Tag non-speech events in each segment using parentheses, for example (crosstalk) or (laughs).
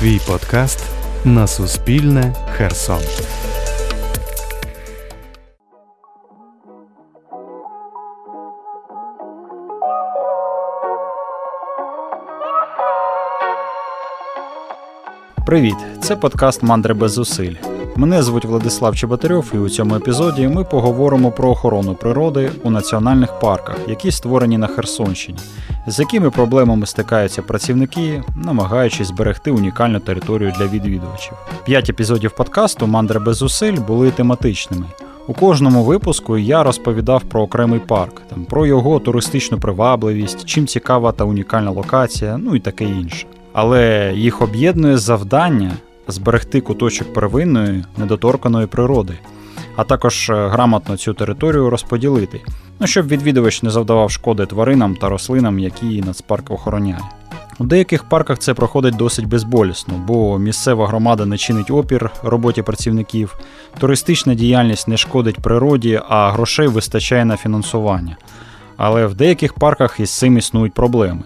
Твій подкаст на Суспільне Херсон. Привіт! Це подкаст Мандри без зусиль. Мене звуть Владислав Чеботарьов, і у цьому епізоді ми поговоримо про охорону природи у національних парках, які створені на Херсонщині, з якими проблемами стикаються працівники, намагаючись зберегти унікальну територію для відвідувачів. П'ять епізодів подкасту Мандри без зусиль були тематичними. У кожному випуску я розповідав про окремий парк, там, про його туристичну привабливість, чим цікава та унікальна локація, ну і таке інше. Але їх об'єднує завдання зберегти куточок первинної недоторканої природи, а також е, грамотно цю територію розподілити, ну щоб відвідувач не завдавав шкоди тваринам та рослинам, які нацпарк охороняє. У деяких парках це проходить досить безболісно, бо місцева громада не чинить опір роботі працівників, туристична діяльність не шкодить природі, а грошей вистачає на фінансування. Але в деяких парках із цим існують проблеми.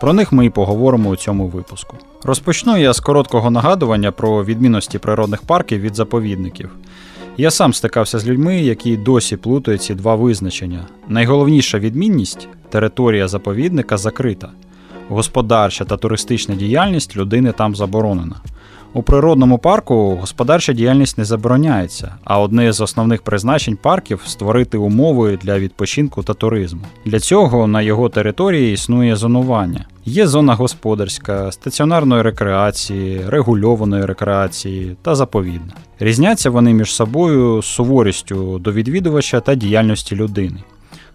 Про них ми і поговоримо у цьому випуску. Розпочну я з короткого нагадування про відмінності природних парків від заповідників. Я сам стикався з людьми, які досі плутають ці два визначення. Найголовніша відмінність територія заповідника закрита. Господарча та туристична діяльність людини там заборонена. У природному парку господарча діяльність не забороняється, а одне з основних призначень парків створити умови для відпочинку та туризму. Для цього на його території існує зонування. Є зона господарська, стаціонарної рекреації, регульованої рекреації та заповідна. Різняться вони між собою суворістю до відвідувача та діяльності людини.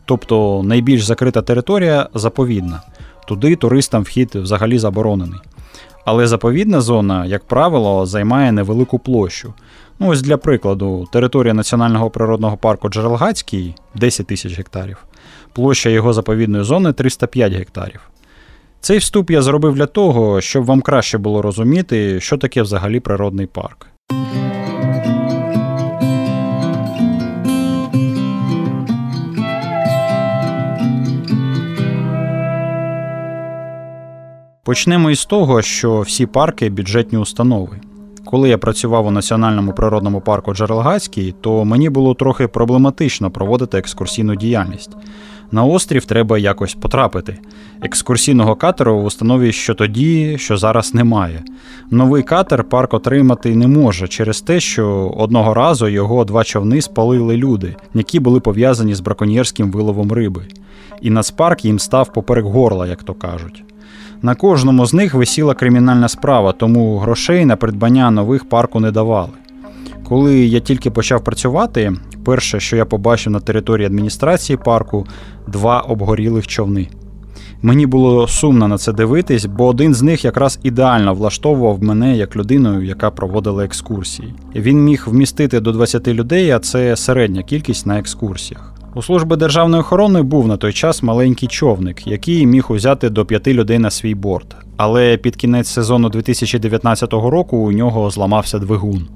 Тобто найбільш закрита територія заповідна, туди туристам вхід взагалі заборонений. Але заповідна зона, як правило, займає невелику площу. Ну ось Для прикладу, територія Національного природного парку Джерелгацький 10 тисяч гектарів, площа його заповідної зони 305 гектарів. Цей вступ я зробив для того, щоб вам краще було розуміти, що таке взагалі природний парк. Почнемо із того, що всі парки бюджетні установи. Коли я працював у Національному природному парку Джерелгацький, то мені було трохи проблематично проводити екскурсійну діяльність. На острів треба якось потрапити. Екскурсійного катеру в установі що тоді, що зараз немає. Новий катер парк отримати не може через те, що одного разу його два човни спалили люди, які були пов'язані з браконьєрським виловом риби. І нацпарк їм став поперек горла, як то кажуть. На кожному з них висіла кримінальна справа, тому грошей на придбання нових парку не давали. Коли я тільки почав працювати, перше, що я побачив на території адміністрації парку, два обгорілих човни. Мені було сумно на це дивитись, бо один з них якраз ідеально влаштовував мене як людину, яка проводила екскурсії. Він міг вмістити до 20 людей, а це середня кількість на екскурсіях. У служби державної охорони був на той час маленький човник, який міг узяти до п'яти людей на свій борт. Але під кінець сезону 2019 року у нього зламався двигун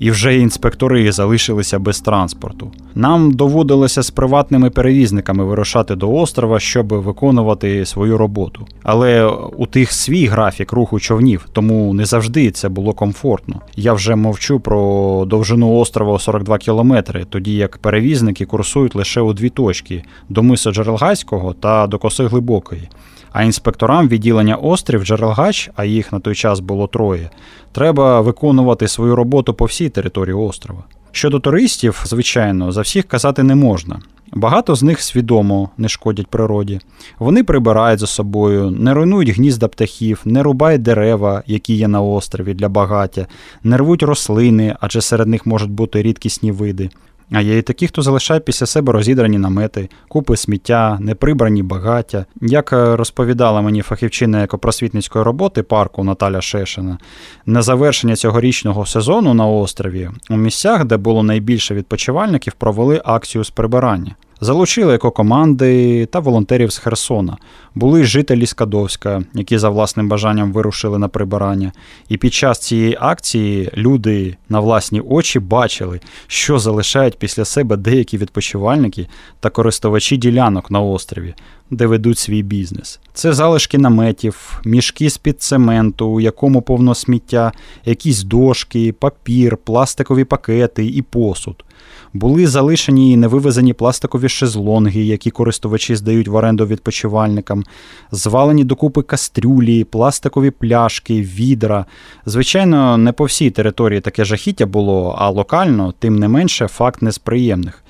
і вже інспектори залишилися без транспорту. Нам доводилося з приватними перевізниками вирушати до острова, щоб виконувати свою роботу. Але у тих свій графік руху човнів, тому не завжди це було комфортно. Я вже мовчу про довжину острова 42 кілометри, тоді як перевізники курсують лише у дві точки до мису Джерелгайського та до коси глибокої. А інспекторам відділення острів Джерелгач, а їх на той час було троє, треба виконувати свою роботу по всій території острова. Щодо туристів, звичайно, за всіх казати не можна. Багато з них свідомо не шкодять природі. Вони прибирають за собою, не руйнують гнізда птахів, не рубають дерева, які є на острові для багаття, не рвуть рослини, адже серед них можуть бути рідкісні види. А є і такі, хто залишає після себе розідрані намети, купи сміття, неприбрані багаття. Як е, розповідала мені фахівчина екопросвітницької роботи парку Наталя Шешина, на завершення цьогорічного сезону на острові у місцях, де було найбільше відпочивальників, провели акцію з прибирання. Залучили екокоманди та волонтерів з Херсона. Були жителі Скадовська, які за власним бажанням вирушили на прибирання. І під час цієї акції люди на власні очі бачили, що залишають після себе деякі відпочивальники та користувачі ділянок на острові, де ведуть свій бізнес. Це залишки наметів, мішки з-під цементу, у якому повно сміття, якісь дошки, папір, пластикові пакети і посуд. Були залишені і невивезені пластикові шезлонги, які користувачі здають в оренду відпочивальникам, звалені докупи кастрюлі, пластикові пляшки, відра. Звичайно, не по всій території таке жахіття було, а локально, тим не менше, факт несприємних. приємних.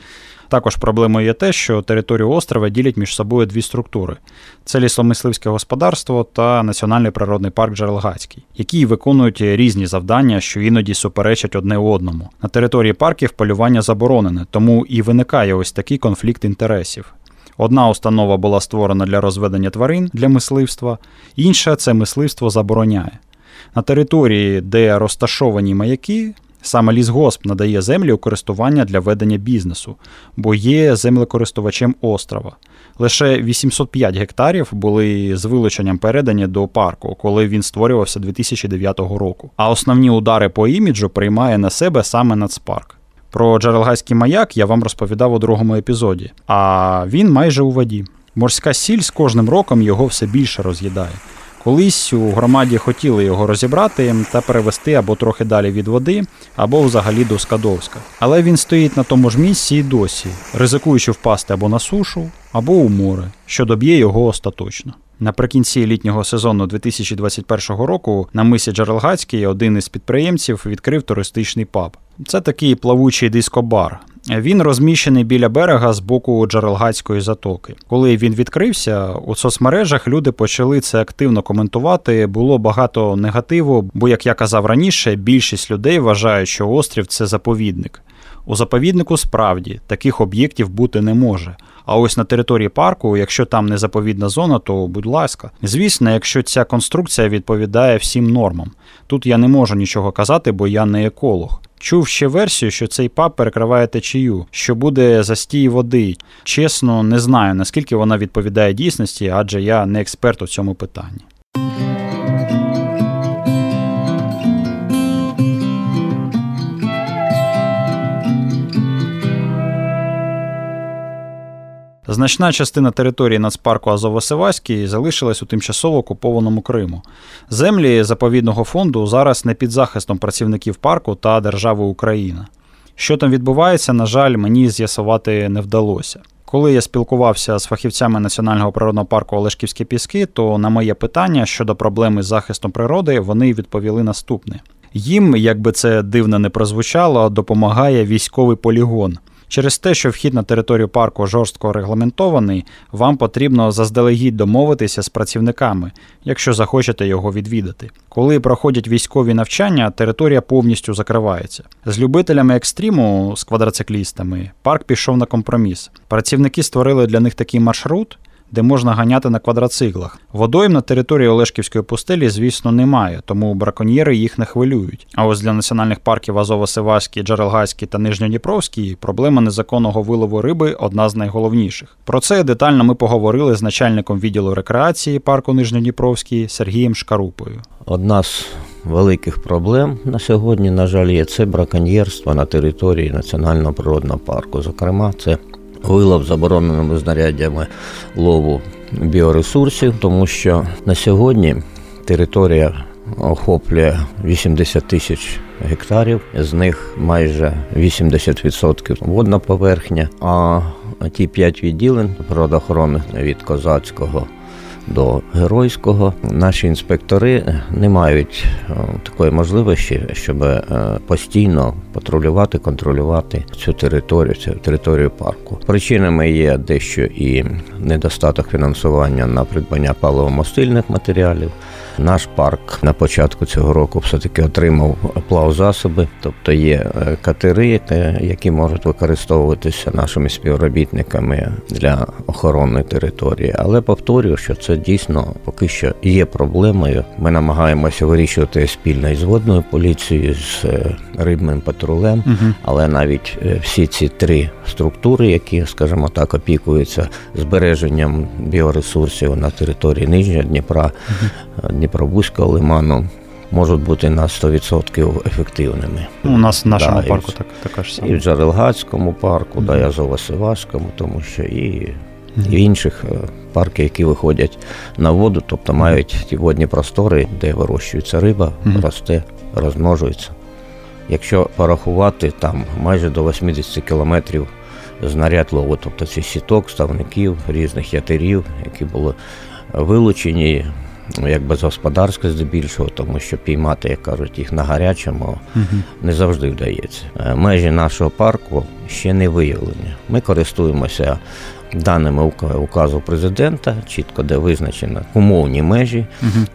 Також проблемою є те, що територію острова ділять між собою дві структури: це лісомисливське господарство та Національний природний парк Джерелгацький, які виконують різні завдання, що іноді суперечать одне одному. На території парків полювання заборонене, тому і виникає ось такий конфлікт інтересів. Одна установа була створена для розведення тварин для мисливства, інша це мисливство забороняє. На території, де розташовані маяки, Саме лісгосп надає землі у користування для ведення бізнесу, бо є землекористувачем острова. Лише 805 гектарів були з вилученням передані до парку, коли він створювався 2009 року. А основні удари по іміджу приймає на себе саме Нацпарк. Про Джерелгайський маяк я вам розповідав у другому епізоді, а він майже у воді. Морська сіль з кожним роком його все більше роз'їдає. Колись у громаді хотіли його розібрати та перевести або трохи далі від води, або взагалі до Скадовська. Але він стоїть на тому ж місці і досі, ризикуючи впасти або на сушу, або у море, що доб'є його остаточно. Наприкінці літнього сезону 2021 року на мисі Джерелгацький один із підприємців відкрив туристичний паб. Це такий плавучий дискобар, він розміщений біля берега з боку Джерелгацької затоки. Коли він відкрився, у соцмережах люди почали це активно коментувати. Було багато негативу, бо, як я казав раніше, більшість людей вважають, що острів це заповідник. У заповіднику справді таких об'єктів бути не може. А ось на території парку, якщо там не заповідна зона, то будь ласка. Звісно, якщо ця конструкція відповідає всім нормам. Тут я не можу нічого казати, бо я не еколог. Чув ще версію, що цей паб перекриває течію, що буде застій води. Чесно, не знаю наскільки вона відповідає дійсності, адже я не експерт у цьому питанні. Значна частина території нацпарку Азово-Севаський залишилась у тимчасово окупованому Криму. Землі заповідного фонду зараз не під захистом працівників парку та держави Україна. Що там відбувається, на жаль, мені з'ясувати не вдалося. Коли я спілкувався з фахівцями Національного природного парку Олешківські Піски, то на моє питання щодо проблеми з захистом природи вони відповіли наступне: їм, як би це дивно не прозвучало, допомагає військовий полігон. Через те, що вхід на територію парку жорстко регламентований, вам потрібно заздалегідь домовитися з працівниками, якщо захочете його відвідати. Коли проходять військові навчання, територія повністю закривається. З любителями екстриму, з квадроциклістами, парк пішов на компроміс. Працівники створили для них такий маршрут де можна ганяти на квадроциклах. Водойм на території Олешківської пустелі, звісно, немає, тому браконьєри їх не хвилюють. А ось для національних парків Азово-Сиваський, Джерелгайський та Нижньодніпровський проблема незаконного вилову риби одна з найголовніших. Про це детально ми поговорили з начальником відділу рекреації парку Нижньодніпровський Сергієм Шкарупою. Одна з великих проблем на сьогодні, на жаль, є це браконьєрство на території національного природного парку. Зокрема, це вилов забороненими знаряддями лову біоресурсів, тому що на сьогодні територія охоплює 80 тисяч гектарів, з них майже 80% водна поверхня, а ті п'ять відділень природоохоронних від козацького до геройського. Наші інспектори не мають е, такої можливості, щоб е, постійно патрулювати, контролювати цю територію, цю територію парку. Причинами є дещо і недостаток фінансування на придбання паливомостильних матеріалів. Наш парк на початку цього року все-таки отримав плавзасоби, тобто є е, катери, які можуть використовуватися нашими співробітниками для охорони території. Але повторюю, що це дійсно поки що є проблемою. Ми намагаємося вирішувати спільно із водною поліцією, з е, рибним патрулем, угу. але навіть е, всі ці три структури, які, скажімо так, опікуються збереженням біоресурсів на території Нижнього Дніпра, угу. Дніпробузького лиману. Можуть бути на 100% ефективними. У нас в нашому да, парку і, так, така ж сама. І в Джарелгацькому парку, mm-hmm. да, і Азово-Сивашському, тому що і в інших е, парках, які виходять на воду, тобто мають ті водні простори, де вирощується риба, mm-hmm. росте, розмножується. Якщо порахувати, там майже до 80 кілометрів знаряд лову, тобто ці сіток, ставників, різних ятерів, які були вилучені, ну, як безгосподарське здебільшого, тому що піймати, як кажуть, їх на гарячому угу. не завжди вдається. Е, межі нашого парку ще не виявлені. Ми користуємося даними указу президента, чітко де визначено умовні межі.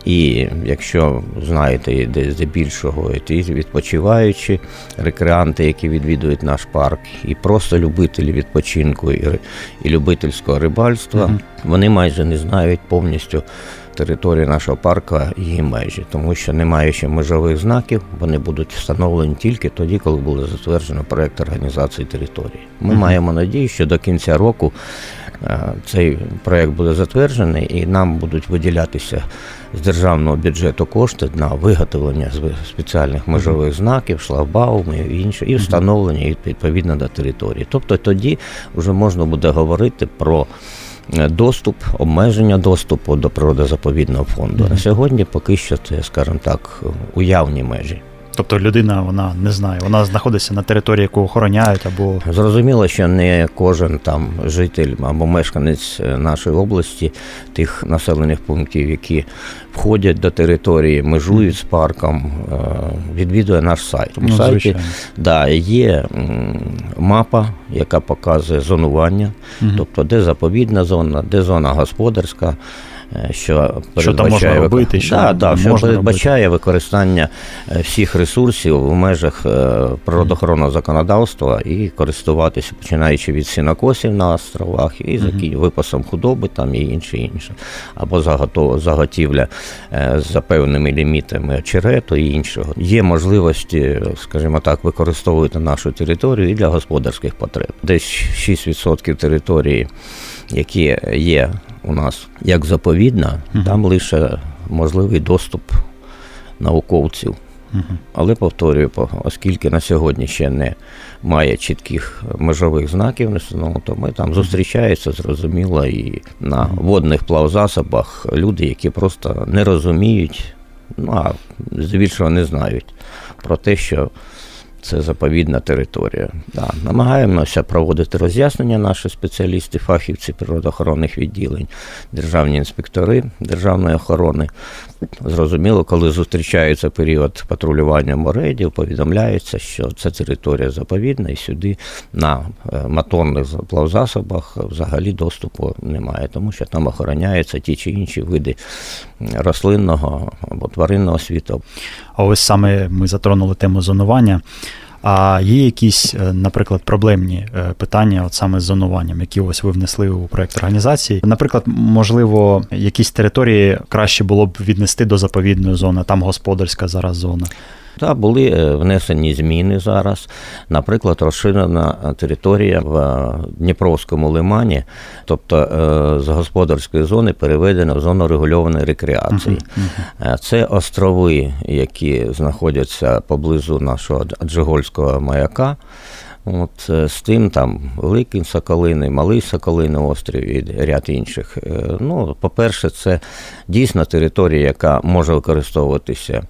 І якщо знаєте, де здебільшого ті відпочиваючі рекреанти, які відвідують наш парк, і просто любителі відпочинку і, і любительського рибальства, вони майже не знають повністю території нашого парка її межі, тому що немає ще межових знаків, вони будуть встановлені тільки тоді, коли буде затверджено проєкт організації території. Ми uh-huh. маємо надію, що до кінця року е, цей проєкт буде затверджений і нам будуть виділятися з державного бюджету кошти на виготовлення спеціальних межових знаків, шлагбаумів і інше, і встановлення відповідно до території. Тобто тоді вже можна буде говорити про. Е, доступ, обмеження доступу до природозаповідного фонду. На сьогодні поки що це, скажімо так, уявні межі. Тобто людина вона не знає, вона знаходиться на території, яку охороняють або зрозуміло, що не кожен там житель або мешканець е, нашої області, тих населених пунктів, які входять до території, межують з парком, е, відвідує наш сайт. У ну, сайті да, є мапа, яка показує зонування, угу. тобто де заповідна зона, де зона господарська. Е, що що там можна робити, що да, да, що передбачає робити. використання е, всіх ресурсів в межах е, природоохоронного законодавства і користуватися, починаючи від сінокосів на островах, і mm випасом худоби там і інше інше, або заготівля за певними лімітами очерету і іншого. Є можливості, скажімо так, використовувати нашу територію і для господарських потреб. Десь 6% території, які є у нас як заповідна, угу. там лише можливий доступ науковців. Угу. Але повторюю, оскільки на сьогодні ще не має чітких межових знаків, то ми там зустрічаються, зрозуміло, і на водних плавзасобах люди, які просто не розуміють, ну а здебільшого не знають про те, що це заповідна територія. Да. Намагаємося проводити роз'яснення наші спеціалісти, фахівці природоохоронних відділень, державні інспектори державної охорони. Зрозуміло, коли зустрічається період патрулювання моредів, повідомляється, що це територія заповідна, і сюди на матонних плавзасобах взагалі доступу немає, тому що там охороняються ті чи інші види рослинного або тваринного світу. А ось саме ми затронули тему зонування. А є якісь, е, наприклад, проблемні е, питання, от саме з зонуванням, які ось ви внесли у проект організації. Наприклад, можливо, якісь території краще було б віднести до заповідної зони, там господарська зараз зона. Та були е, внесені зміни зараз. Наприклад, розширена територія в е, Дніпровському лимані, тобто е, з господарської зони переведена в зону регульованої рекреації. Uh-huh. Це острови, які знаходяться поблизу нашого Аджигольського маяка. От З тим там Великий Соколиний, Малий Соколиний острів і ряд інших. Ну, По-перше, це дійсно територія, яка може використовуватися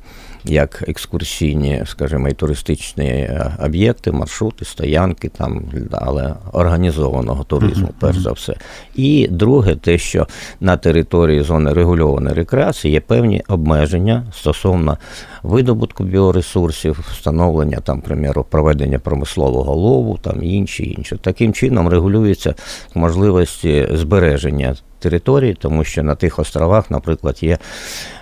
як екскурсійні, скажімо, і туристичні е, об'єкти, маршрути, стоянки, там, але організованого туризму, перш за все. І друге, те, що на території зони регульованої рекреації є певні обмеження стосовно видобутку біоресурсів, встановлення там, приміру, проведення промислового лову, там інші інші. Таким чином регулюються можливості збереження територій, тому що на тих островах, наприклад, є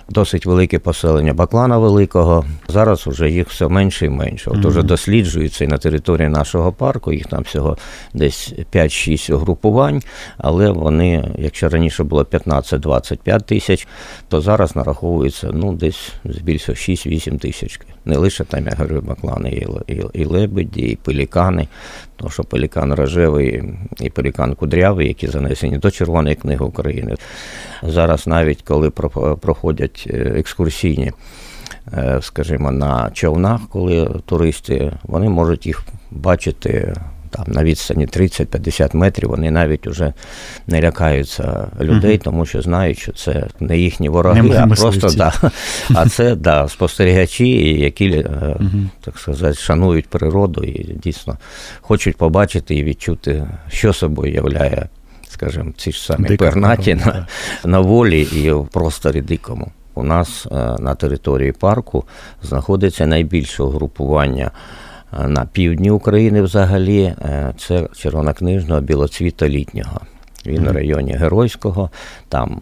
досить велике поселення Баклана Великого. Зараз вже їх все менше і менше. От уже досліджуються і на території нашого парку, їх там всього десь 5-6 угрупувань, але вони, якщо раніше було 15-25 тисяч, то зараз нараховується ну, десь збільшого 6-8 тисяч. Не лише там, я говорю, баклани, і, і, і лебеді, і пелікани, тому що пелікан рожевий і пелікан кудрявий, які занесені до Червоної книги України. Зараз навіть коли проходять е, екскурсійні, е, скажімо, на човнах, коли туристи, вони можуть їх бачити там на відстані 30-50 метрів, вони навіть вже не лякаються людей, тому що знають, що це не їхні вороги, не а просто да, а це да, спостерігачі, які, е, так сказати, шанують природу і дійсно хочуть побачити і відчути, що собою являє скажімо, ці ж самі Дика, пернаті на, на волі і в просторі дикому. У нас е, на території парку знаходиться найбільше угрупування на півдні України взагалі. Е, це червонокнижного білоцвіта літнього. Він в районі Геройського, там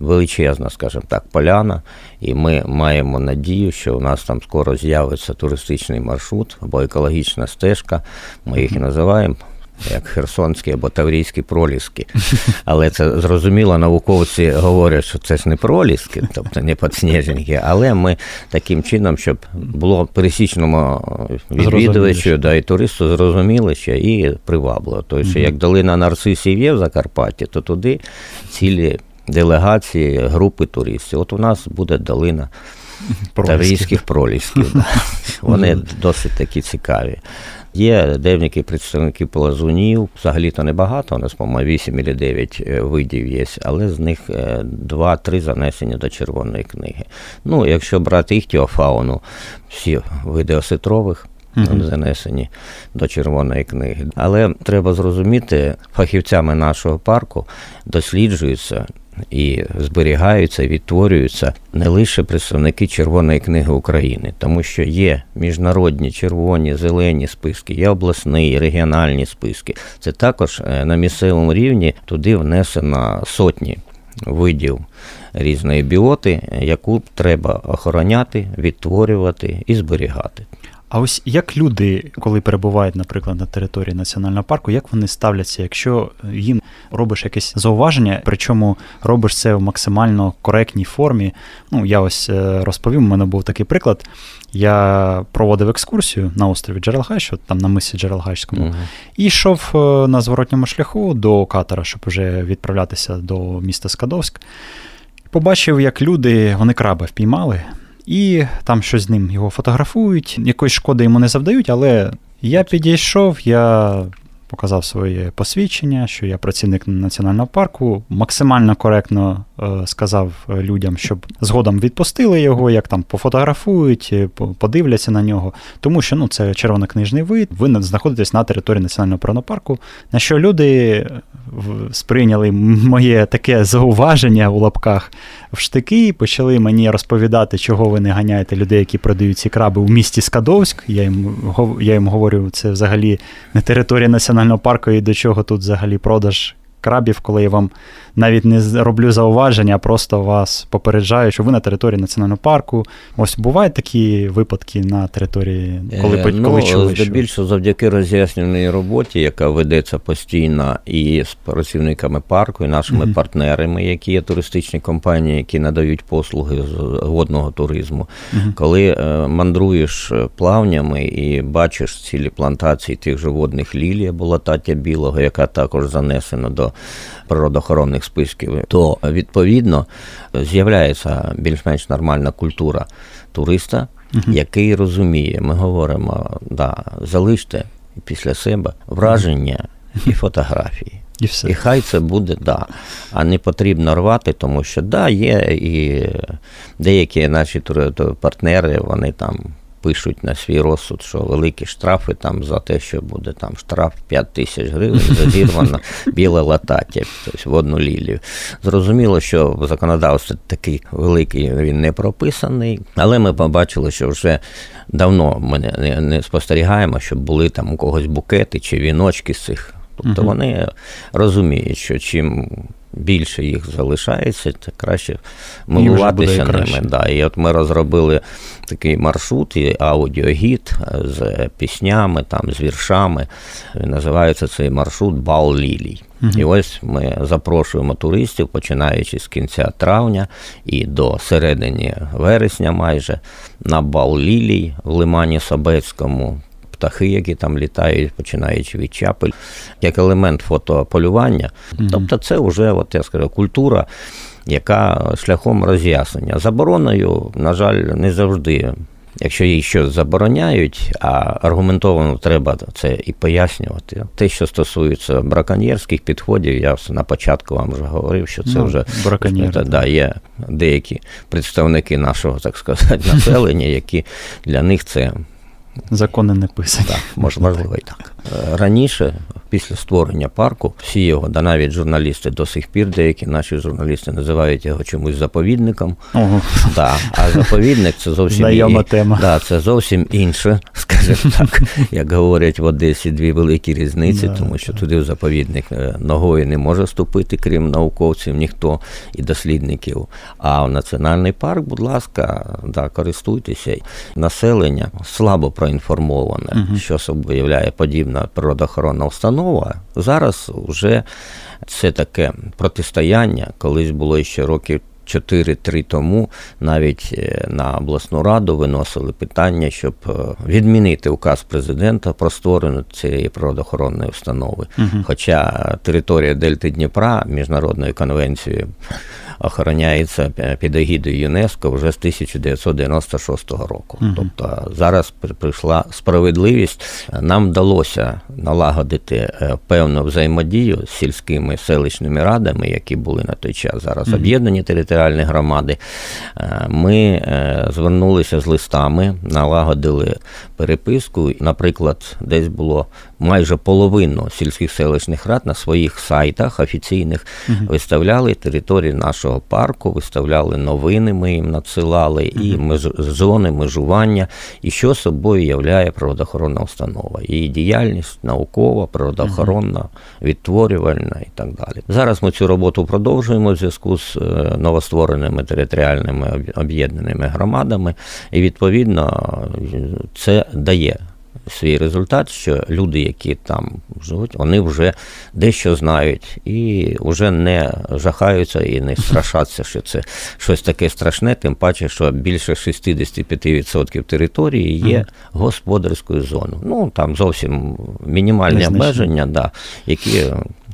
величезна, скажімо так, поляна, і ми маємо надію, що у нас там скоро з'явиться туристичний маршрут або екологічна стежка. Ми їх і називаємо як херсонські або таврійські проліски. Але це зрозуміло, науковці говорять, що це ж не проліски, тобто не підсніжники, але ми таким чином, щоб було пересічному відвідувачу да, і туристу зрозуміло ще і привабливо. Тобто, як долина нарцисів є в Закарпатті, то туди цілі делегації, групи туристів. От у нас буде долина. Таврійських пролісків. (laughs) Вони досить такі цікаві. Є деякі представники полазунів, взагалі-то небагато, у нас, по-моєму, 8 чи 9 е, видів є, але з них 2-3 е, занесені до червоної книги. Ну, якщо брати іхтіофауну, всі види осетрових. Mm-hmm. Занесені до червоної книги. Але треба зрозуміти, фахівцями нашого парку досліджуються і зберігаються, відтворюються не лише представники Червоної книги України, тому що є міжнародні червоні, зелені списки, є обласні, регіональні списки. Це також е, на місцевому рівні туди внесено сотні видів різної біоти, яку треба охороняти, відтворювати і зберігати. А ось як люди, коли перебувають, наприклад, на території національного парку, як вони ставляться, якщо їм робиш якесь зауваження, причому робиш це в максимально коректній формі? Ну, я ось е, розповів, у мене був такий приклад. Я проводив екскурсію на острові Джерелгай, що там на мисі Джерелгайському, uh і йшов е, на зворотньому шляху до катера, щоб вже відправлятися до міста Скадовськ. Побачив, як люди вони краби впіймали і там щось з ним його фотографують, якоїсь шкоди йому не завдають, але я підійшов, я показав своє посвідчення, що я працівник національного парку, максимально коректно е, сказав людям, щоб згодом відпустили його, як там пофотографують, е, подивляться на нього. Тому що ну, це червонокнижний вид, ви знаходитесь на території національного парку, на що люди сприйняли моє таке зауваження у лапках в штики і почали мені розповідати, чого ви не ганяєте людей, які продають ці краби у місті Скадовськ. Я їм я їм говорю, це взагалі не територія національного парку, і до чого тут взагалі продаж крабів, коли я вам навіть не роблю зауваження, а просто вас попереджаю, що ви на території національного парку. Ось бувають такі випадки на території, коли е, ну, чули, здебільшого завдяки роз'яснювальній роботі, яка ведеться постійно і з працівниками парку, і нашими mm-hmm. партнерами, які є туристичні компанії, які надають послуги з водного туризму. Mm-hmm. Коли е, мандруєш плавнями і бачиш цілі плантації тих же водних лілій або латаття білого, яка також занесена до природоохоронних списків, то відповідно з'являється більш-менш нормальна культура туриста, угу. який розуміє, ми говоримо, да, залиште після себе враження і фотографії. І все. І хай це буде, да. А не потрібно рвати, тому що да, є і деякі наші партнери, вони там пишуть на свій розсуд, що великі штрафи там за те, що буде там штраф 5 тисяч гривень, (laughs) зазірвано біле латаття, тобто водну лілію. Зрозуміло, що в законодавстві такий великий він не прописаний, але ми побачили, що вже давно ми не, не спостерігаємо, щоб були там у когось букети чи віночки з цих. Тобто вони розуміють, що чим більше їх залишається, то краще милуватися ними. Да. І от ми розробили такий маршрут, і аудіогід з піснями, там, з віршами. Він Називається цей маршрут Бал Лілій. Uh-huh. І ось ми запрошуємо туристів, починаючи з кінця травня і до середини вересня, майже на бал Лілій в Лимані Собецькому птахи, які там літають, починаючи від чапель, як елемент фотополювання. Mm-hmm. Тобто, це вже, от я скажу, культура, яка шляхом роз'яснення. Забороною, на жаль, не завжди. Якщо їй щось забороняють, а аргументовано треба це і пояснювати. Те, що стосується браконьєрських підходів, я на початку вам вже говорив, що це ну, вже браконьєр, да, є деякі представники нашого, так сказати, (laughs) населення, які для них це Закони не писані. Так, можливо, і так. Раніше після створення парку, всі його, да навіть журналісти до сих пір, деякі наші журналісти називають його чомусь заповідником. Ого. Да, А заповідник це зовсім Знайома і, тема. Да, це зовсім інше, скажімо (laughs) так, як говорять в Одесі, дві великі різниці, тому що туди в заповідник е, ногою не може ступити, крім науковців, ніхто і дослідників. А в національний парк, будь ласка, да, користуйтеся. Населення слабо проінформоване, угу. що собою являє подібна природоохоронна установа. Зараз вже це таке протистояння, колись було ще років. 4-3 тому навіть е, на обласну раду виносили питання, щоб е, відмінити указ президента про створення цієї природоохоронної установи. Угу. Хоча територія Дельти Дніпра міжнародною конвенцією охороняється під егідою ЮНЕСКО вже з 1996 року. Угу. Тобто зараз прийшла справедливість. Нам вдалося налагодити е, певну взаємодію з сільськими селищними радами, які були на той час зараз угу. об'єднані територіальні громади. Е, ми е, звернулися з листами, налагодили переписку. Наприклад, десь було майже половину сільських селищних рад на своїх сайтах офіційних угу. виставляли території нашого парку, виставляли новини, ми їм надсилали, угу. і меж, зони межування, і що собою являє природоохоронна установа. Її діяльність наукова, природоохоронна, угу. відтворювальна і так далі. Зараз ми цю роботу продовжуємо в зв'язку з е, новоствореними територіальними об'єднаними громадами, і відповідно це дає свій результат, що люди, які там живуть, вони вже дещо знають і вже не жахаються і не страшаться, що це щось таке страшне, тим паче, що більше 65% території є господарською зоною. Ну там зовсім мінімальні обмеження, да, які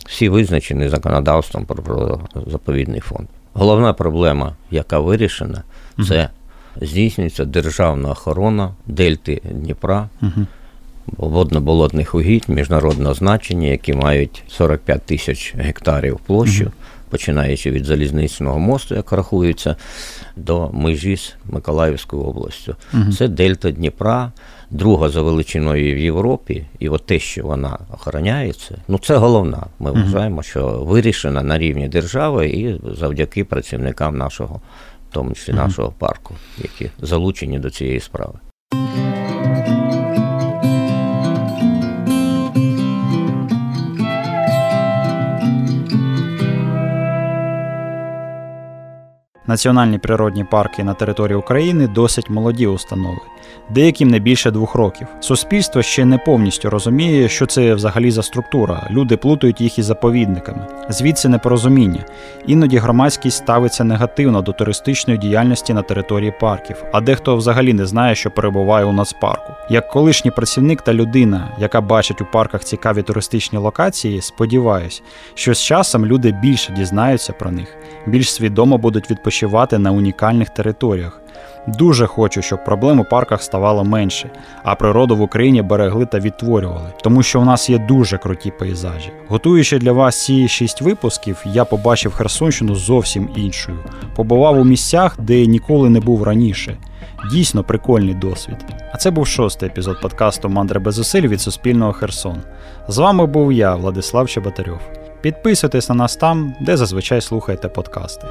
всі визначені законодавством про заповідний фонд. Головна проблема, яка вирішена, це здійснюється державна охорона Дельти Дніпра. Угу водно-болотних угідь міжнародного значення, які мають 45 тисяч гектарів площу, угу. починаючи від залізничного мосту, як рахується, до межі з Миколаївською областю. Угу. Це Дельта Дніпра, друга за величиною в Європі, і от те, що вона охороняється, ну це головна. Ми угу. вважаємо, що вирішена на рівні держави і завдяки працівникам нашого, в тому числі нашого парку, які залучені до цієї справи. Національні природні парки на території України досить молоді установи, деяким не більше двох років. Суспільство ще не повністю розуміє, що це взагалі за структура. Люди плутають їх із заповідниками. Звідси непорозуміння. Іноді громадськість ставиться негативно до туристичної діяльності на території парків, а дехто взагалі не знає, що перебуває у нацпарку. Як колишній працівник та людина, яка бачить у парках цікаві туристичні локації, сподіваюсь, що з часом люди більше дізнаються про них, більш свідомо будуть відпочивати на унікальних територіях. Дуже хочу, щоб проблем у парках ставало менше, а природу в Україні берегли та відтворювали, тому що у нас є дуже круті пейзажі. Готуючи для вас ці шість випусків, я побачив Херсонщину зовсім іншою. Побував у місцях, де ніколи не був раніше. Дійсно прикольний досвід. А це був шостий епізод подкасту Мандри без зусиль від Суспільного Херсон. З вами був я, Владислав Чеботарьов. Підписуйтесь на нас там, де зазвичай слухаєте подкасти.